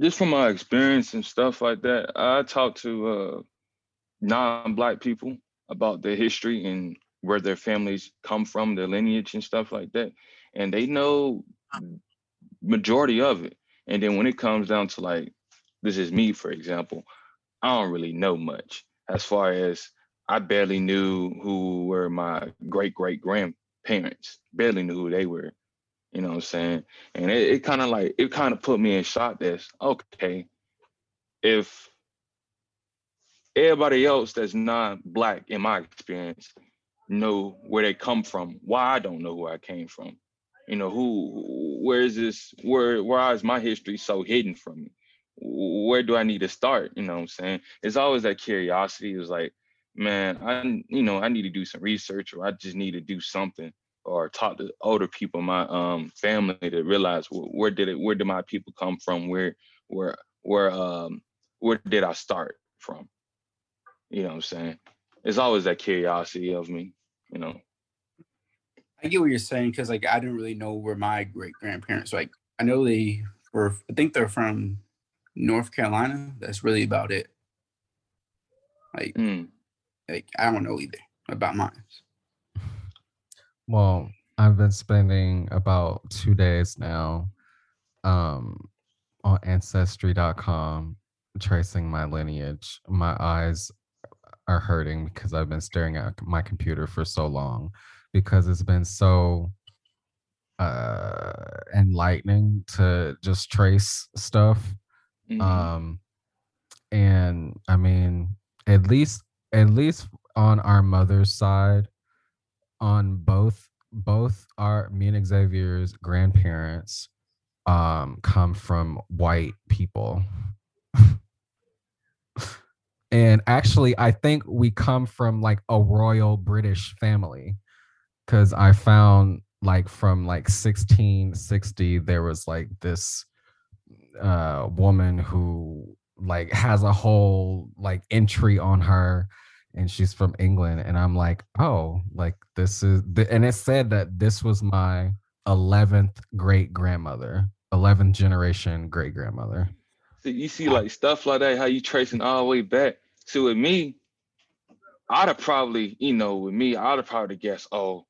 just from my experience and stuff like that, I talk to uh, non-black people about their history and where their families come from, their lineage and stuff like that, and they know majority of it. And then when it comes down to like, this is me, for example, I don't really know much as far as I barely knew who were my great great grandparents, barely knew who they were. You know what I'm saying? And it, it kind of like it kind of put me in shock this, okay, if everybody else that's not black in my experience know where they come from, why I don't know where I came from. You know, who where is this where why is my history so hidden from me? Where do I need to start? You know what I'm saying? It's always that curiosity. It was like, man, I you know, I need to do some research or I just need to do something or talk to older people, my um family to realize where, where did it where did my people come from? Where where where um where did I start from? You know what I'm saying? It's always that curiosity of me, you know. I get what you're saying because like I didn't really know where my great grandparents like I know they were I think they're from North Carolina. That's really about it. Like, Mm. like I don't know either about mine. Well, I've been spending about two days now um, on ancestry.com tracing my lineage. My eyes are hurting because I've been staring at my computer for so long because it's been so uh enlightening to just trace stuff Mhm. um and i mean at least at least on our mother's side on both both our me and xavier's grandparents um come from white people. And actually i think we come from like a royal british family because i found like from like 1660 there was like this uh woman who like has a whole like entry on her and she's from England and I'm like oh like this is th- and it said that this was my 11th great grandmother 11th generation great grandmother See, you see like stuff like that, how you tracing all the way back. So with me, I'd have probably, you know, with me, I'd have probably guessed, oh,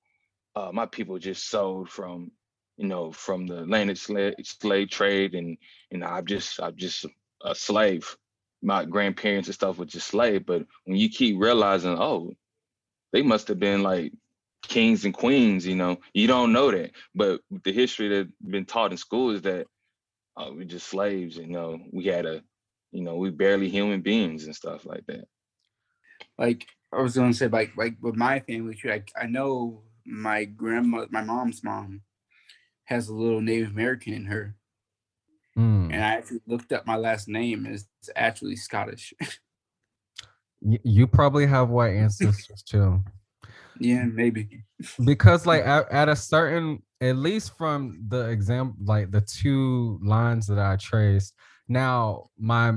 uh, my people just sold from, you know, from the landed slave, slave trade, and you know, I'm just, I'm just a slave. My grandparents and stuff were just slave, but when you keep realizing, oh, they must have been like kings and queens, you know, you don't know that. But the history that been taught in school is that uh, we're just slaves, you know, we had a, you know, we barely human beings and stuff like that. Like I was gonna say, like like with my family tree, I, I know my grandma, my mom's mom, has a little Native American in her, Hmm. and I actually looked up my last name, and it's actually Scottish. You probably have white ancestors too yeah, maybe. because like at, at a certain at least from the example like the two lines that i traced now my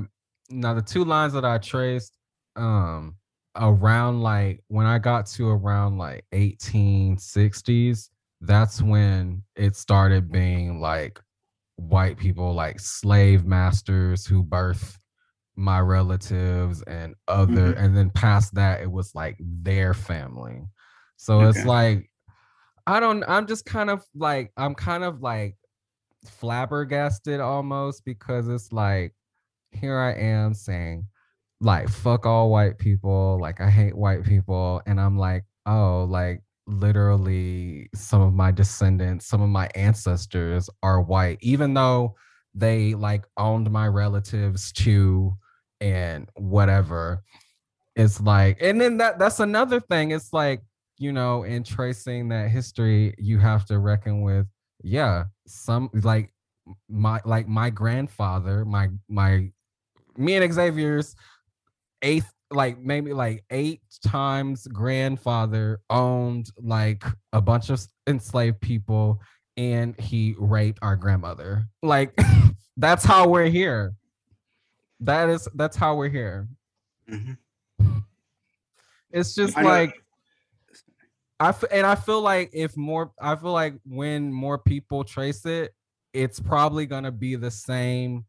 now the two lines that i traced um around like when i got to around like 1860s that's when it started being like white people like slave masters who birth my relatives and other mm-hmm. and then past that it was like their family. So it's like I don't I'm just kind of like I'm kind of like flabbergasted almost because it's like here I am saying like fuck all white people, like I hate white people and I'm like oh like literally some of my descendants, some of my ancestors are white even though they like owned my relatives too and whatever. It's like and then that that's another thing. It's like you know, in tracing that history, you have to reckon with, yeah, some like my like my grandfather, my my me and Xavier's eighth, like maybe like eight times grandfather owned like a bunch of enslaved people and he raped our grandmother. Like that's how we're here. That is that's how we're here. Mhm. It's just I like I f- and I feel like if more, I feel like when more people trace it, it's probably gonna be the same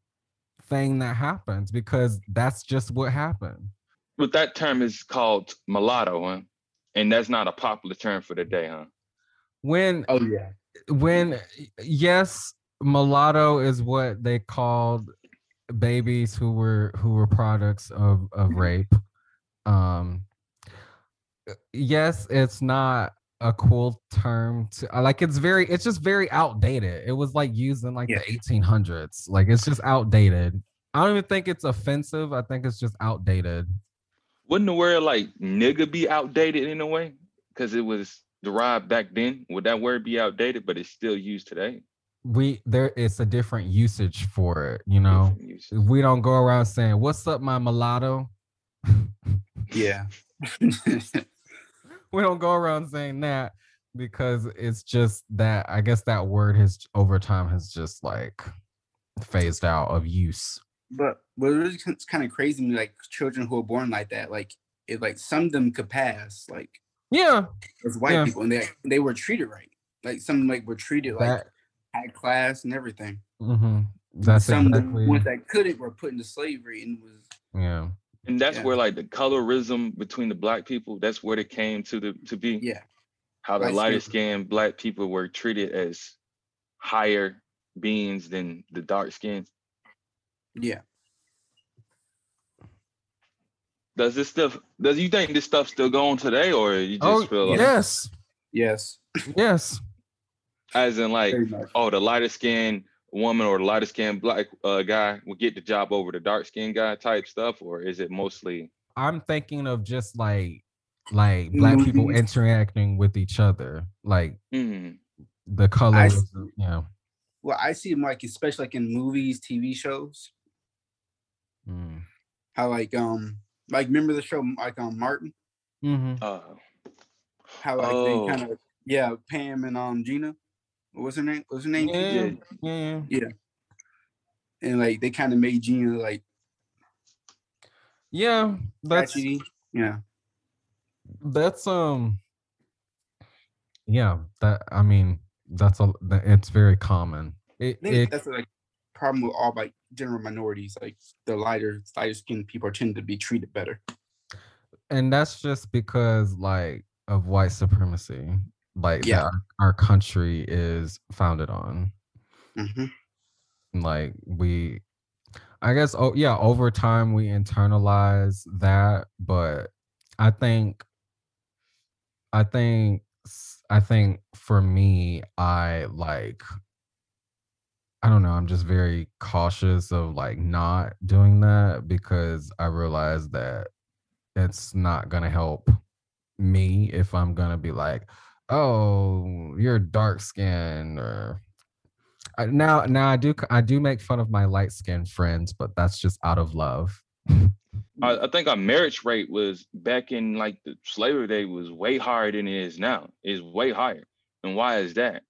thing that happens because that's just what happened. But that term is called mulatto, huh? And that's not a popular term for the day, huh? When Oh yeah. when yes, mulatto is what they called babies who were who were products of of rape. Um yes, it's not a cool term to uh, like it's very it's just very outdated. It was like used in like Yeah. the 1800s. Like it's just outdated. I don't even think it's offensive. I think it's just outdated. Wouldn't the word like nigga be outdated in a way? Because it was derived back then. Would that word be outdated, but it's still used today? We there it's a different usage for it, you know. We don't go around saying, "What's up, my mulatto?" Yeah. we don't go around saying that because it's just that I guess that word has over time has just like phased out of use. But what really it's kind of crazy to me, like children who are born like that, like it like some of them could pass, like Yeah, as white Yeah. people, and they they were treated right. Like some like were treated like that high class and everything. hmm that's some of the ones that couldn't were put into slavery and was yeah. And that's Yeah. where like the colorism between the black people, that's where it came to the to be. yeah. How the lighter skinned black people were treated as higher beings than the dark skinned. Yeah. Does this stuff does you think this stuff still going today or you just Oh feel like yes, Yes. yes. as in like oh the lighter skinned woman or the lighter skinned black uh, guy will get the job over the dark skinned guy type stuff or is it mostly I'm thinking of just like like black people interacting with each other, like mm, the colorism. Yeah. Well, I see them like especially like in movies, TV shows. Mm. How like um like remember the show like on Martin? hmm uh How like Oh. they kind of yeah Pam and um Gina. What was her name? What was her name? Yeah, yeah. yeah, And like they kind of made Gina like yeah. That's ratchety. Yeah. that's um yeah that i mean that's a it's very common it, it that's like problem with all like general minorities. Like the lighter lighter skinned people tend to be treated better. and that's just because like of white supremacy like Yeah. our, our country is founded on hmm like we i guess oh yeah over time we internalize that but i think i think I think for me i like i don't know i'm just very cautious of like not doing that because i realize that it's not gonna help me if i'm gonna be like oh you're dark skinned or I, now now i do I do make fun of my light skinned friends but that's just out of love I, I think our marriage rate was back in like the slavery day was way higher than it is now. It's way higher. And why is that?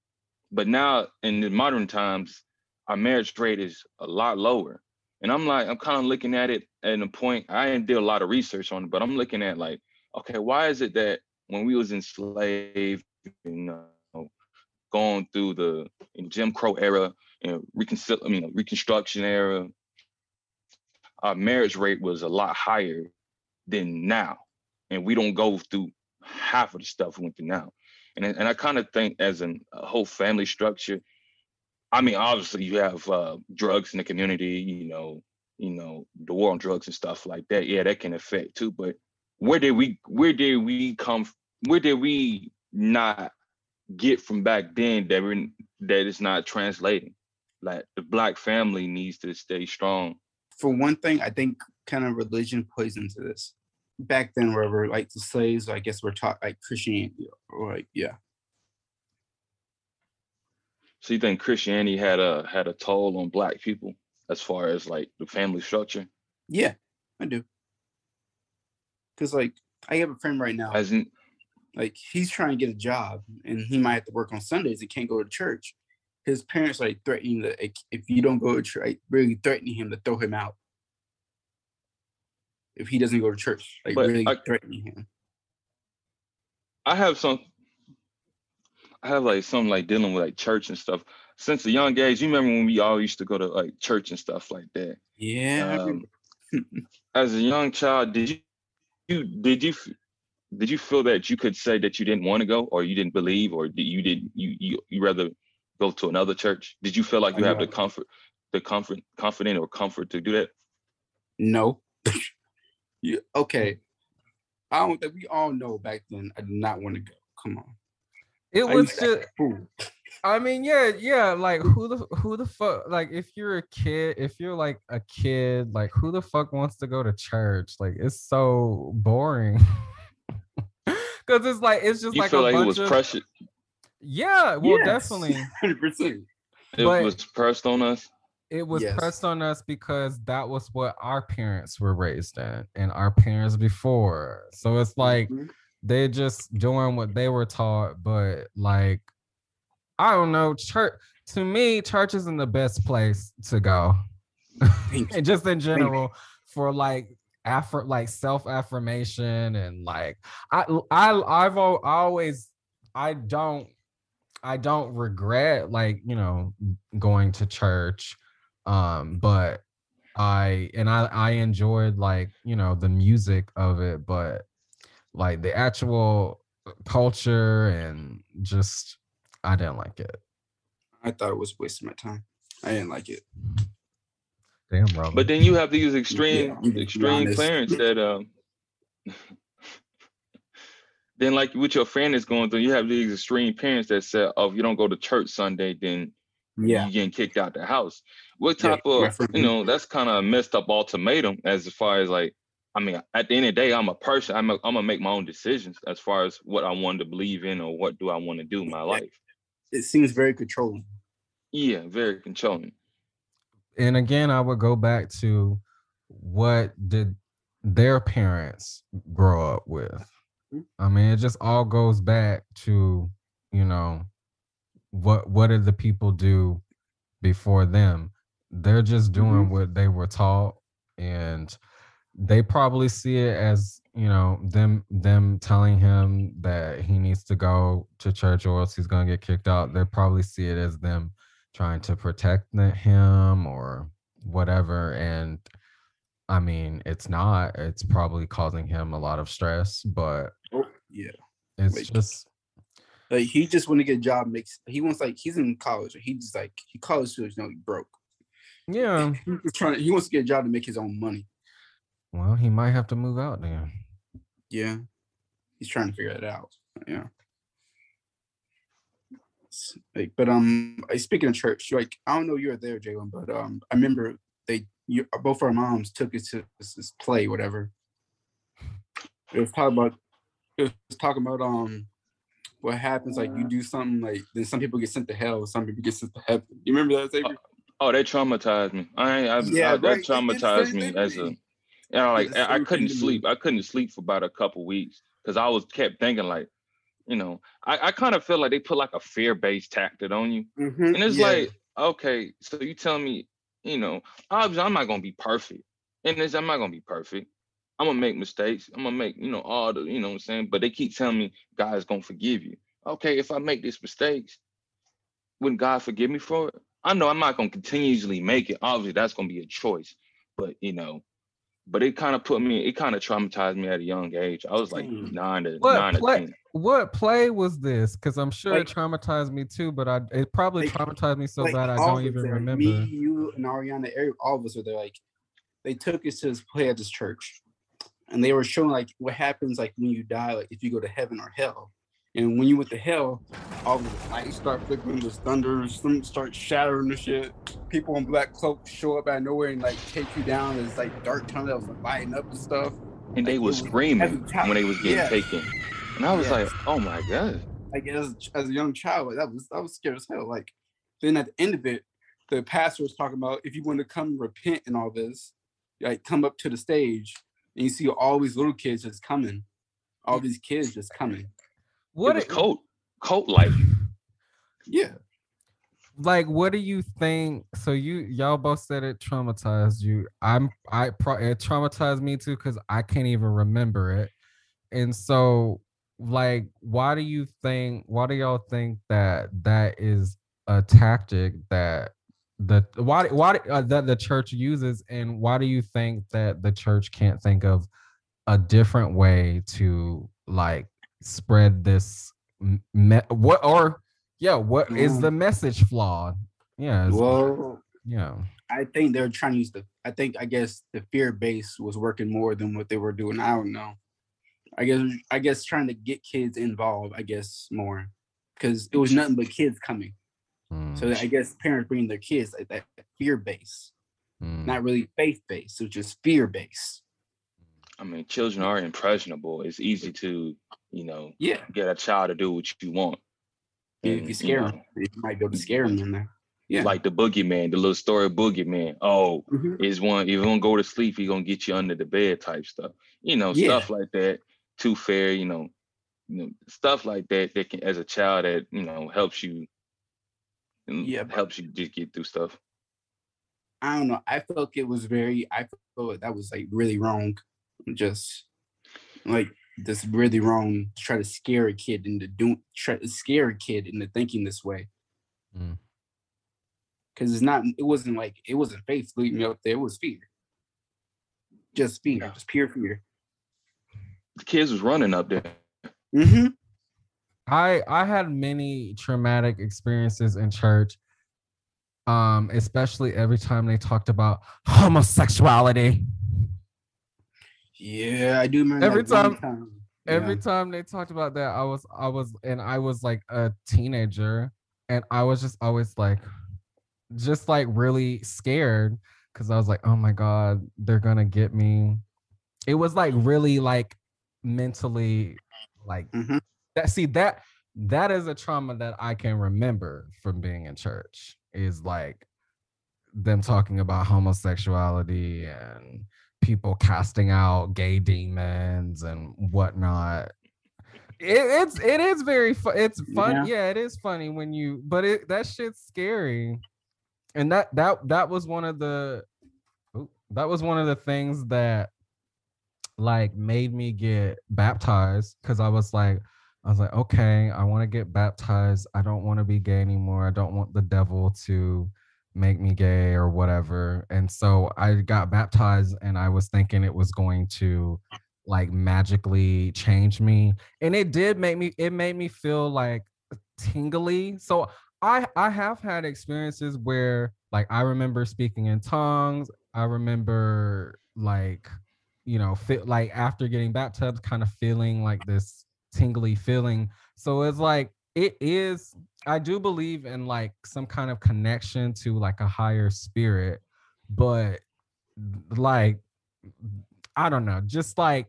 But now in the modern times, our marriage rate is a lot lower. And I'm like, I'm kind of looking at it at a point. I didn't do a lot of research on it, but I'm looking at like, okay, why is it that when we was enslaved, you know, going through the Jim Crow era and reconcil- I mean, Reconstruction era, our marriage rate was a lot higher than now. And we don't go through half of the stuff we went through now. And, and I kind of think as an, a whole family structure, I mean, obviously you have uh, drugs in the community, you know, you know, the war on drugs and stuff like that. Yeah, that can affect too. But where did we where did we come where did we not get from back then that we that it's not translating? Like the black family needs to stay strong. For one thing, I think kind of religion plays into this. Back then, wherever like the slaves, I guess were taught like Christianity or like yeah, So you think Christianity had a had a toll on black people as far as like the family structure? yeah, I do. Cause like I have a friend right now, As in like he's trying to get a job and he might have to work on Sundays and can't go to church. His parents like threatening that like, if you don't go to church, like, really threatening him to throw him out if he doesn't go to church. Like really I- threatening him. I have some I have like some like dealing with like church and stuff. since a young age, you remember when we all used to go to like church and stuff like that. Yeah. Um, as a young child, did you, you did you did you feel that you could say that you didn't want to go, or you didn't believe, or did you didn't you you you rather go to another church? Did you feel like you have the comfort, the comfort, confident or comfort to do that? No. you, okay. I don't think we all know back then I did not want to go. Come on. It was used to act just. I mean, yeah, yeah. Like who the who the fuck like if you're a kid, if you're like a kid, like who the fuck wants to go to church? Like it's so boring. Cause it's like it's just You like feel a like it bunch was of pressure, yeah, well Yes, definitely. 100%. it but- was pressed on us. It was Yes. pressed on us because that was what our parents were raised in and our parents before. So it's like Mhm. They're just doing what they were taught, but like I don't know, church to me, church isn't the best place to go. And just in general for like effort like self-affirmation and like I I I've always I don't I don't regret like, you know, going to church um but I and I I enjoyed like, you know, the music of it, but like the actual culture and just I didn't like it. I thought it was wasting my time. I didn't like it. Damn, bro. But then you have these extreme, I'm gonna be extreme honest. parents that um. then, like what your friend is going through, you have these extreme parents that say, "Oh, if you don't go to church Sunday, then Yeah. you getting kicked out the house." What type my of, you know, that's kind of a messed up ultimatum as far as like, I mean, at the end of the day, I'm a person. I'm, a, I'm gonna make my own decisions as far as what I want to believe in or what do I want to do in my life. It seems very controlling. Yeah, very controlling. and again i would go back to what did their parents grow up with Mhm. i mean it just all goes back to you know what what did the people do before them they're just doing Mhm. what they were taught and they probably see it as you know them them telling him that he needs to go to church or else he's to get kicked out they probably see it as them trying to protect him or whatever and i mean it's not it's probably causing him a lot of stress but Oh, yeah. it's Like- just Like he just want to get a job. Makes he wants like he's in college. He just like he college students know he broke. yeah He's trying. He wants to get a job to make his own money. Well he might have to move out then Yeah, he's trying to figure it out. Yeah. S- Like, but um, like, speaking of church, like I don't know you were there, Jalen, but um, I remember they you both our moms took us to this, this play, whatever. It was talking about it was talking about um what happens like you do something like then some people get sent to hell, some people get sent to heaven. You remember that, Xavier? Oh, they traumatized me. I, ain't- I, Yeah, I right. that They traumatized me as a, me. You know, like I, I couldn't thing to me. sleep. I couldn't sleep for about a couple weeks because I was kept thinking like, you know, I, I kind of feel like they put like a fear based tactic on you, Mhm, and it's yeah. like, okay, so you tell me, you know, obviously I'm not gonna be perfect, and this I'm not gonna be perfect. I'm gonna make mistakes. I'm gonna make, you know, all the, you know what I'm saying. But they keep telling me God's gonna forgive you. Okay, if I make these mistakes, wouldn't God forgive me for it? I know I'm not gonna continuously make it. Obviously, that's gonna be a choice. But you know, but it kind of put me, it kind of traumatized me at a young age. I was like Hmm. nine to What nine to play- ten. what play was this because i'm sure Like- it traumatized me too but i it probably Like- traumatized me so like, bad i don't even there, remember Me, you, and Ariana, Eric, all of us were there. Like, they took us to this play at this church, and they were showing like what happens like when you die, like if you go to heaven or hell. And when you went to hell, all the lights start flickering, there's thunder, some start shattering the shit. People in black cloaks show up out of nowhere and like take you down. There's like dark tunnel that was like, lighting up and stuff. And they like, was was screaming when they was getting yeah. taken. And I was like, oh my God. like as as a young child, like, that was that was scary as hell. Like then at the end of it, the pastor was talking about if you want to come repent and all this, like come up to the stage and you see all these little kids just coming, all these kids just coming. What it was it- cult, cult like. Yeah, like what do you think so you y'all both said it traumatized you. I'm i pro it traumatized me too because i can't even remember it. And so like why do you think why do y'all think that that is a tactic that the why why uh, that the church uses and why do you think that the church can't think of a different way to like spread this me- what or yeah what is Mm. the message flawed yeah Well, yeah I think they're trying to use the. I think I guess the fear base was working more than what they were doing. I don't know. I guess I guess trying to get kids involved. I guess more because it was nothing but kids coming. Mm, So I guess parents bringing their kids like that fear base, mm, not really faith based. So just fear based. I mean, children are impressionable. It's easy to, you know, Yeah. get a child to do what you want. If And, you scare them, you might be able to scare them in there. Yeah. Like the boogeyman, the little story of boogeyman. Oh, Mhm. is one if you don't go to sleep, he gonna get you under the bed type stuff. You know, Yeah. stuff like that. Too fair, you know, you know, stuff like that that can as a child that, you know, helps you Yeah, helps you just get through stuff. I don't know. I felt it was very. I felt that was like really wrong. Just like this really wrong. to Try to scare a kid into doing. Try to scare a kid into thinking this way. Mm. Because it's not. It wasn't like it wasn't faith leading me up there. It was fear. Just fear. Yeah. Just pure fear. The kids was running up there. Mm-hmm. I I had many traumatic experiences in church. Um, especially every time they talked about homosexuality. Yeah, I do remember. Every time- Every Yeah. time they talked about that, I was I was and I was like a teenager and I was just always like just like really scared because I was like, oh my God, they're gonna get me. It was like really like mentally like Mhm. that see that that is a trauma that I can remember from being in church is like them talking about homosexuality and people casting out gay demons and whatnot. It, it's it is very fun. It's fun. Yeah. it is funny when you, but it that shit's scary. And that that that was one of the that was one of the things that like made me get baptized because I was like, I was like, okay, I want to get baptized. I don't want to be gay anymore. I don't want the devil to make me gay or whatever. And so I got baptized and I was thinking it was going to like magically change me. And it did make me it made me feel like tingly. So I I have had experiences where like I remember speaking in tongues. I remember like you know fit like after getting baptized kind of feeling like this tingly feeling. So it's like it is I do believe in like some kind of connection to like a higher spirit, but like I don't know, just like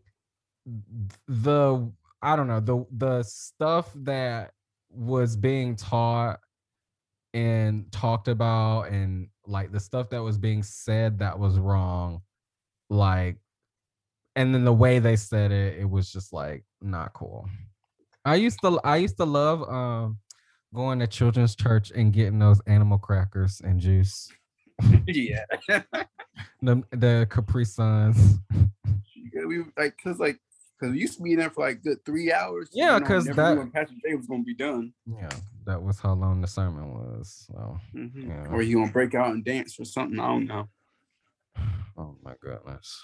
the I don't know, the the stuff that was being taught and talked about and like the stuff that was being said that was wrong like and then the way they said it it was just like not cool i used to i used to love um going to children's church and getting those animal crackers and juice yeah. the the capri suns Yeah, we like cause like cause we used to be in there for like good three hours. Yeah, 'cause that- when Pastor Jay was gonna be done. yeah that was how long the sermon was so Mhm. Yeah. Or you gonna break out and dance or something. I don't know. oh my goodness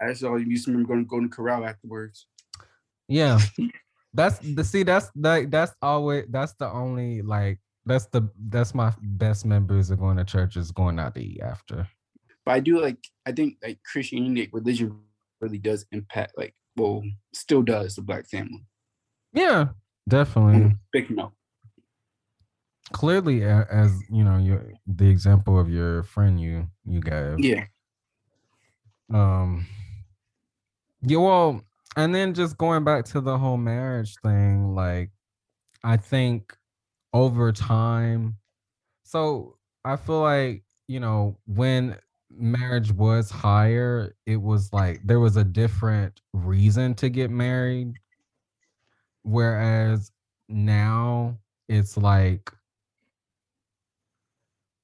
That's all you used to remember going to Golden Corral afterwards. Yeah. That's the see that's that that's always that's the only like that's the that's my best members of going to church is going out to eat after. But I do like I think like Christianity, like, religion really does impact like well still does the black family. Yeah, definitely. A Big note. Clearly as you know, your the example of your friend you you gave. Yeah. Um yeah, well, and then just going back to the whole marriage thing, like I think over time, so I feel like, you know, when marriage was higher, it was like there was a different reason to get married. Whereas now it's like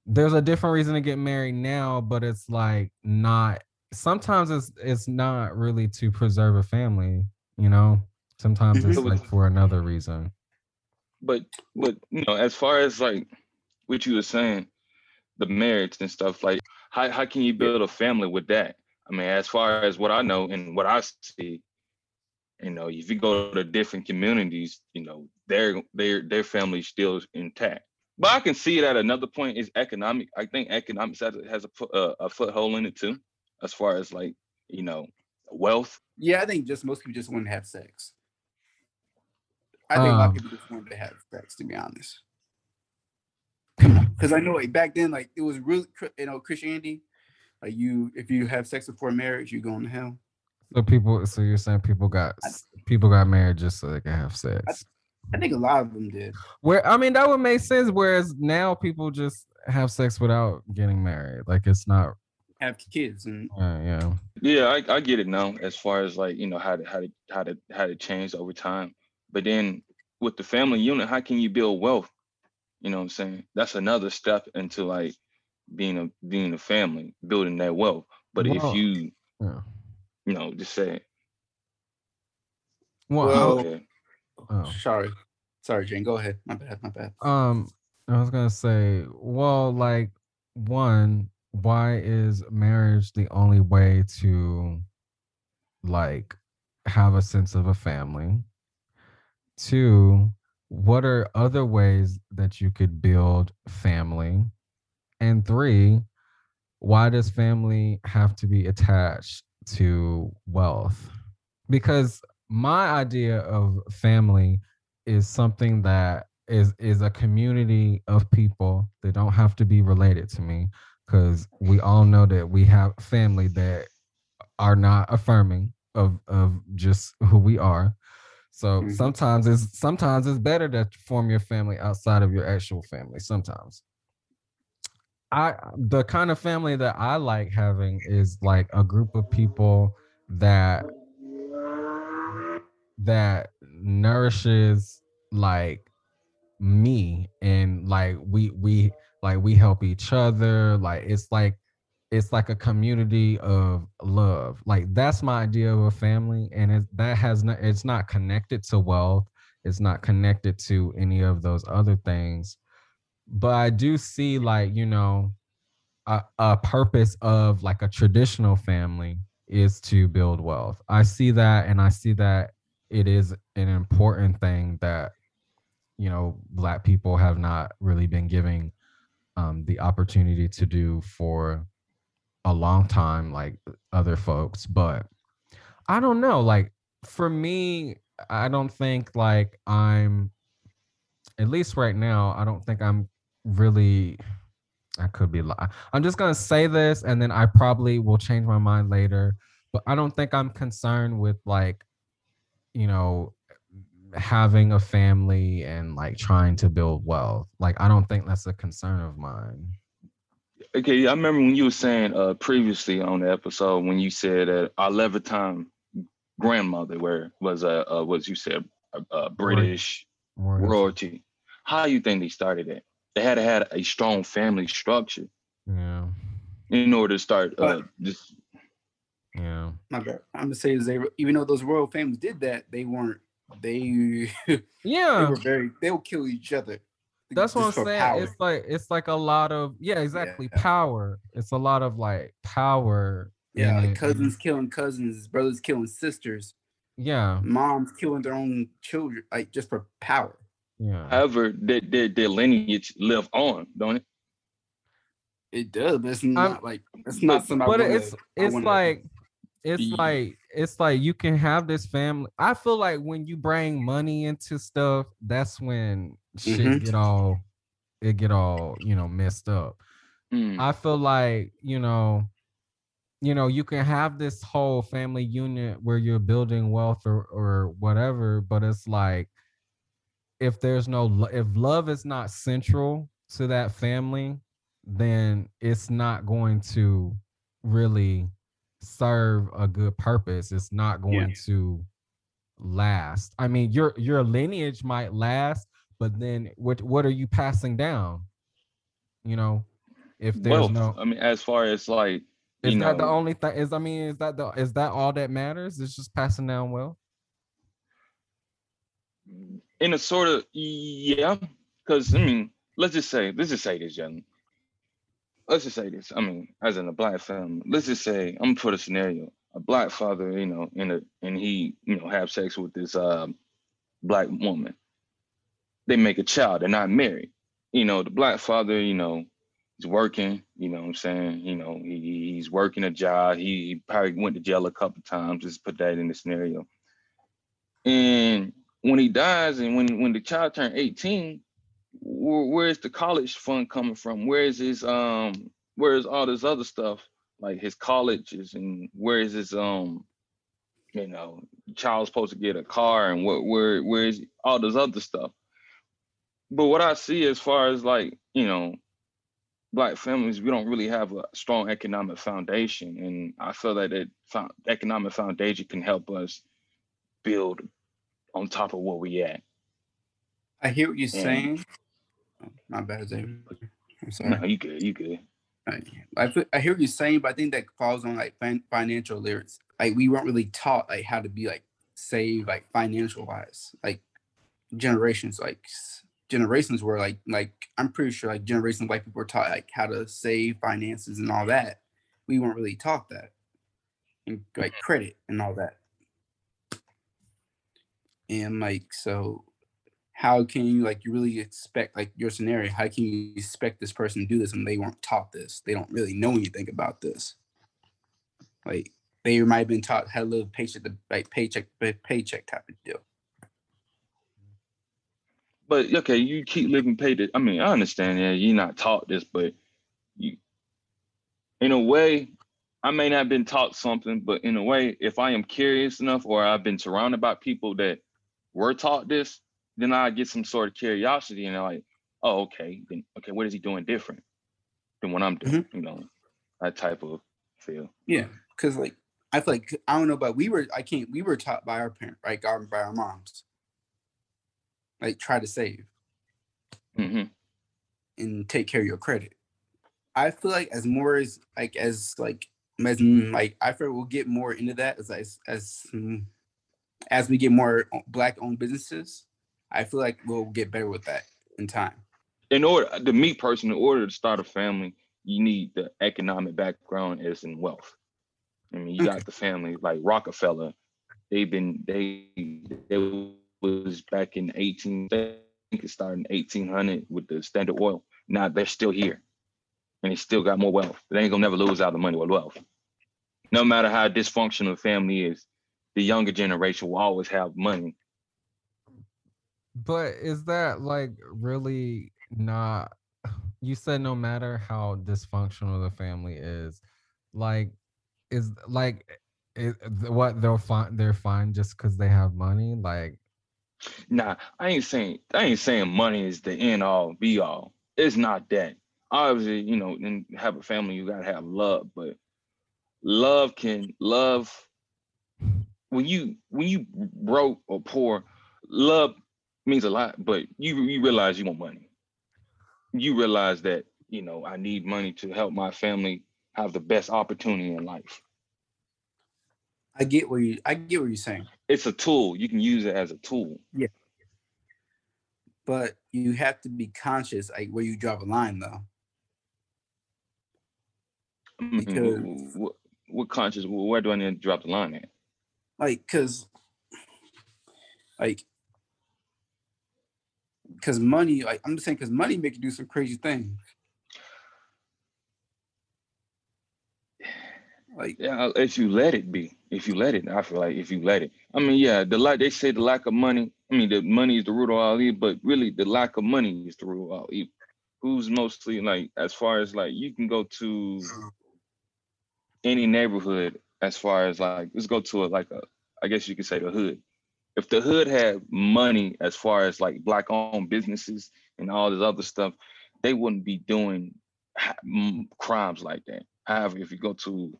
there's a different reason to get married now, but it's like not sometimes it's it's not really to preserve a family, you know. Sometimes it's Mhm. like for another reason. But but you know, as far as like what you were saying, the marriage and stuff like how how can you build a family with that? I mean, as far as what I know and what I see, you know, if you go to different communities, you know, their their their family still intact. But I can see it at another point is economic. I think economics has, has a, foot, uh, a foothold in it too, as far as like you know wealth. Yeah, I think just most people just want to have sex. I think a lot Um, of people just wanted to have sex, to be honest. Because I know like back then, like it was really, you know, Christianity, like you, if you have sex before marriage, you're going to hell. So people, so you're saying people got I- people got married just so they can have sex. I think a lot of them did. Where I mean that would make sense. Whereas now people just have sex without getting married. Like it's not. Have kids, and Uh, yeah. Yeah, I, I get it now as far as like, you know, how to how to how to how to change over time. But then with the family unit, how can you build wealth? You know what I'm saying? That's another step into like being a being a family, building that wealth. But Well, if you, Yeah. you know, just say, Well, Well- okay, oh. sorry, sorry, Jane, go ahead. My bad, my bad. Um, I was gonna say, well, like one, why is marriage the only way to like have a sense of a family? Two, what are other ways that you could build family? And three, why does family have to be attached to wealth? Because my idea of family is something that is is a community of people that don't have to be related to me because we all know that we have family that are not affirming of of just who we are so Mhm. sometimes it's sometimes it's better to form your family outside of your actual family sometimes i the kind of family that i like having is like a group of people that that nourishes like me and like we we like we help each other like it's like it's like a community of love. Like that's my idea of a family and it, that has not it's not connected to wealth it's not connected to any of those other things. But i do see like you know a, a purpose of like a traditional family is to build wealth. I see that and i see that it is an important thing that you know black people have not really been giving um, the opportunity to do for a long time like other folks but i don't know like for me i don't think like i'm at least right now i don't think i'm really i could be li- i'm just gonna say this and then i probably will change my mind later but i don't think i'm concerned with like you know having a family and like trying to build wealth like i don't think that's a concern of mine okay. I remember when you were saying uh previously on the episode when you said that our Leviton grandmother, where was a uh, was you said a, a British Royalty. royalty. How you think they started it? They had to had a strong family structure yeah in order to start uh, But- just yeah My bad. I'm gonna say is they, even though those royal families did that, they weren't. They they yeah were very. They will kill each other. that's what i'm saying power. it's like it's like a lot of yeah exactly Yeah. power it's a lot of like power Yeah, like cousins killing cousins, brothers killing sisters, yeah moms killing their own children, like just for power. yeah however their, their, their lineage live on, don't it? It does, but it's not like it's not something. but I wanna, it's I it's wanna like it's be- like it's like you can have this family i feel like when you bring money into stuff that's when shit Mhm. get all it get all you know messed up Mm. I feel like, you know, you know, you can have this whole family unit where you're building wealth or or whatever, but it's like if there's no if love is not central to that family, then it's not going to really serve a good purpose. It's not going to last. I mean, your your lineage might last, but then what what are you passing down? You know, if there's no I mean, as far as like is you that the only thing is I mean, is that the is that all that matters? It's just passing down wealth? in a sort of yeah, because I mean, let's just say, let's just say this, gentlemen. Let's just say this. I mean, as in a black family, let's just say I'm put a scenario. A black father, you know, in a and he, you know, have sex with this um black woman. They make a child, they're not married. You know, the black father, you know, he's working, you know what I'm saying? You know, he, he's working a job. He, he probably went to jail a couple times, just put that in the scenario. And when he dies and when when the child turned 18, where, where's the college fund coming from? Where is his um where is all this other stuff? Like his colleges and where is his um you know child's supposed to get a car and what where where is all this other stuff? But what i see as far as like you know black families we don't really have a strong economic foundation and i feel that that fo- economic foundation can help us build on top of where we at I hear what you're Yeah. saying. Oh, my bad, Xavier. I'm sorry. no you good you good I, I, feel- I hear what you're saying, but I think that falls on like fin- financial lyrics. Like we weren't really taught like how to be like save like financial wise. Like generations, like generations were like like I'm pretty sure like generations of white people were taught like how to save finances and all that. We weren't really taught that, and like credit and all that. And like so, how can you like you really expect like your scenario how can you expect this person to do this and they weren't taught this they don't really know anything about this like they might have been taught how to live paycheck to like paycheck paycheck type of deal but okay, you keep living paid. I mean, I understand. Yeah, you're not taught this, but you, in a way, I may not have been taught something, but in a way, if I am curious enough, or I've been surrounded by people that were taught this, then I get some sort of curiosity, and like, oh, okay, then okay, what is he doing different than what I'm doing? You know, that type of feel. yeah because like i feel like i don't know but we were i can't we were taught by our parent right our, by our moms like try to save hmm and take care of your credit. I feel like as more as like as like as like I feel we'll get more into that as as as, as we get more black owned businesses. I feel like we'll get better with that in time. In order, uh, to me personally, in order to start a family, you need the economic background as in wealth. I mean, you got the family like Rockefeller. They've been they they was back in 18. I think it started in 1800 with the Standard Oil. Now they're still here, and they still got more wealth. They ain't gonna never lose out the money with wealth. No matter how dysfunctional a family is, the younger generation will always have money. But is that like really not? You said no matter how dysfunctional the family is, like, is like, eh, eh, is what they'll find they're fine just because they have money. Like, Nah, I ain't saying I ain't saying money is the end all be all. It's not that. Obviously, you know, and have a family, you gotta have love, but love can love when you when you broke or poor, love means a lot, but you you realize you want money. You realize that, you know, I need money to help my family have the best opportunity in life. I get what you I get what you're saying, It's a tool. You can use it as a tool. Yeah. But you have to be conscious like where you draw the line though. Mhm. Because- What, what, what conscious? Where do I need to drop the line at? like because like because money like i'm just saying because money make you do some crazy things like Yeah, uh, if you let it be, if you let it, I feel like if you let it. I mean, yeah, the lack they say the lack of money. I mean, the money is the root of all evil, but really the lack of money is the root of all evil. Who's mostly like as far as like you can go to any neighborhood as far as like let's go to a like a I guess you could say the hood. If the hood had money as far as like black owned businesses and all this other stuff, they wouldn't be doing ha- crimes like that. However, if you go to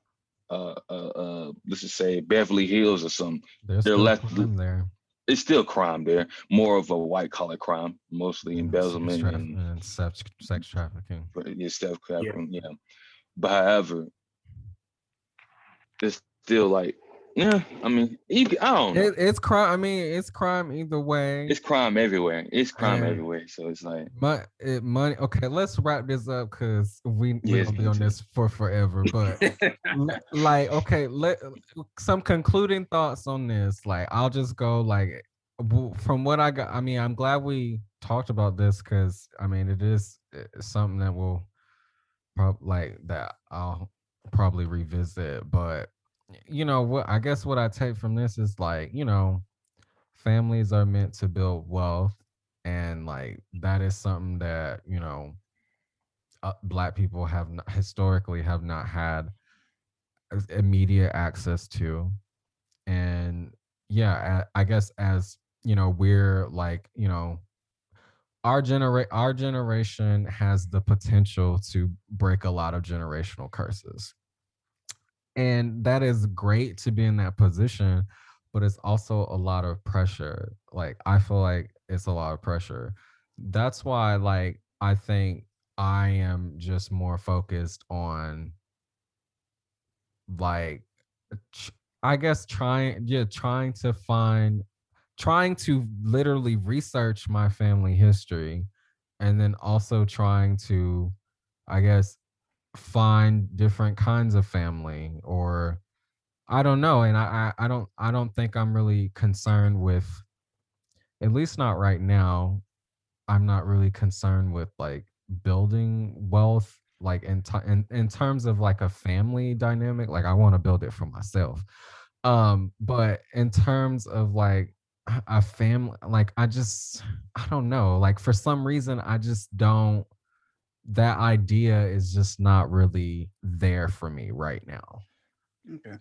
uh, uh, uh, let's just say Beverly Hills or something, there's They're still left- crime there. it's still crime there. More of a white collar crime, mostly and sex embezzlement and and sex sex trafficking. but yeah, stuff crap. Yeah. But however, it's still like Yeah, I mean, you, I don't know. It, it's crime. I mean, it's crime either way. it's crime everywhere. It's crime everywhere. So it's like, Mon- it, money. Okay, let's wrap this up because we we're be on this for forever. But like, okay, let some concluding thoughts on this. Like, I'll just go like from what I got. I mean, I'm glad we talked about this because I mean, it is uh, something that will prob like that I'll probably revisit. But you know what? I guess what I take from this is like, you know, families are meant to build wealth and like that is something that you know uh, black people have not, historically have not had immediate access to and yeah I, I guess as you know we're like you know our genera- our generation has the potential to break a lot of generational curses and that is great to be in that position but it's also a lot of pressure like i feel like it's a lot of pressure. That's why like i think i am just more focused on like i guess trying yeah trying to find trying to literally research my family history and then also trying to i guess find different kinds of family or I don't know, and I, I I don't I don't think I'm really concerned with, at least not right now. I'm not really concerned with like building wealth, like in t- in in terms of like a family dynamic. Like I want to build it for myself, um, but in terms of like a- a family, like I just I don't know. Like for some reason, I just don't. That idea is just not really there for me right now. okay.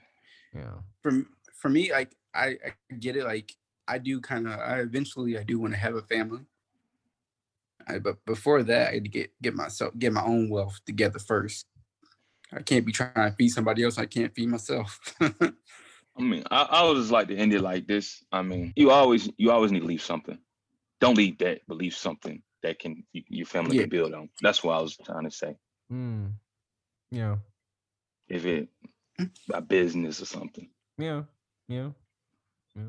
Yeah. For for me, like I, I get it. Like I do kind of. I eventually I do want to have a family. I, but before that, I had to get get myself get my own wealth together first. I can't be trying to feed somebody else. I can't feed myself. I mean, I, I would just like to end it like this. I mean, you always you always need to leave something. Don't leave debt, but leave something that can your family Yeah. can build on. That's what I was trying to say. Mm. Yeah. If it a business or something. Yeah. Yeah. Yeah.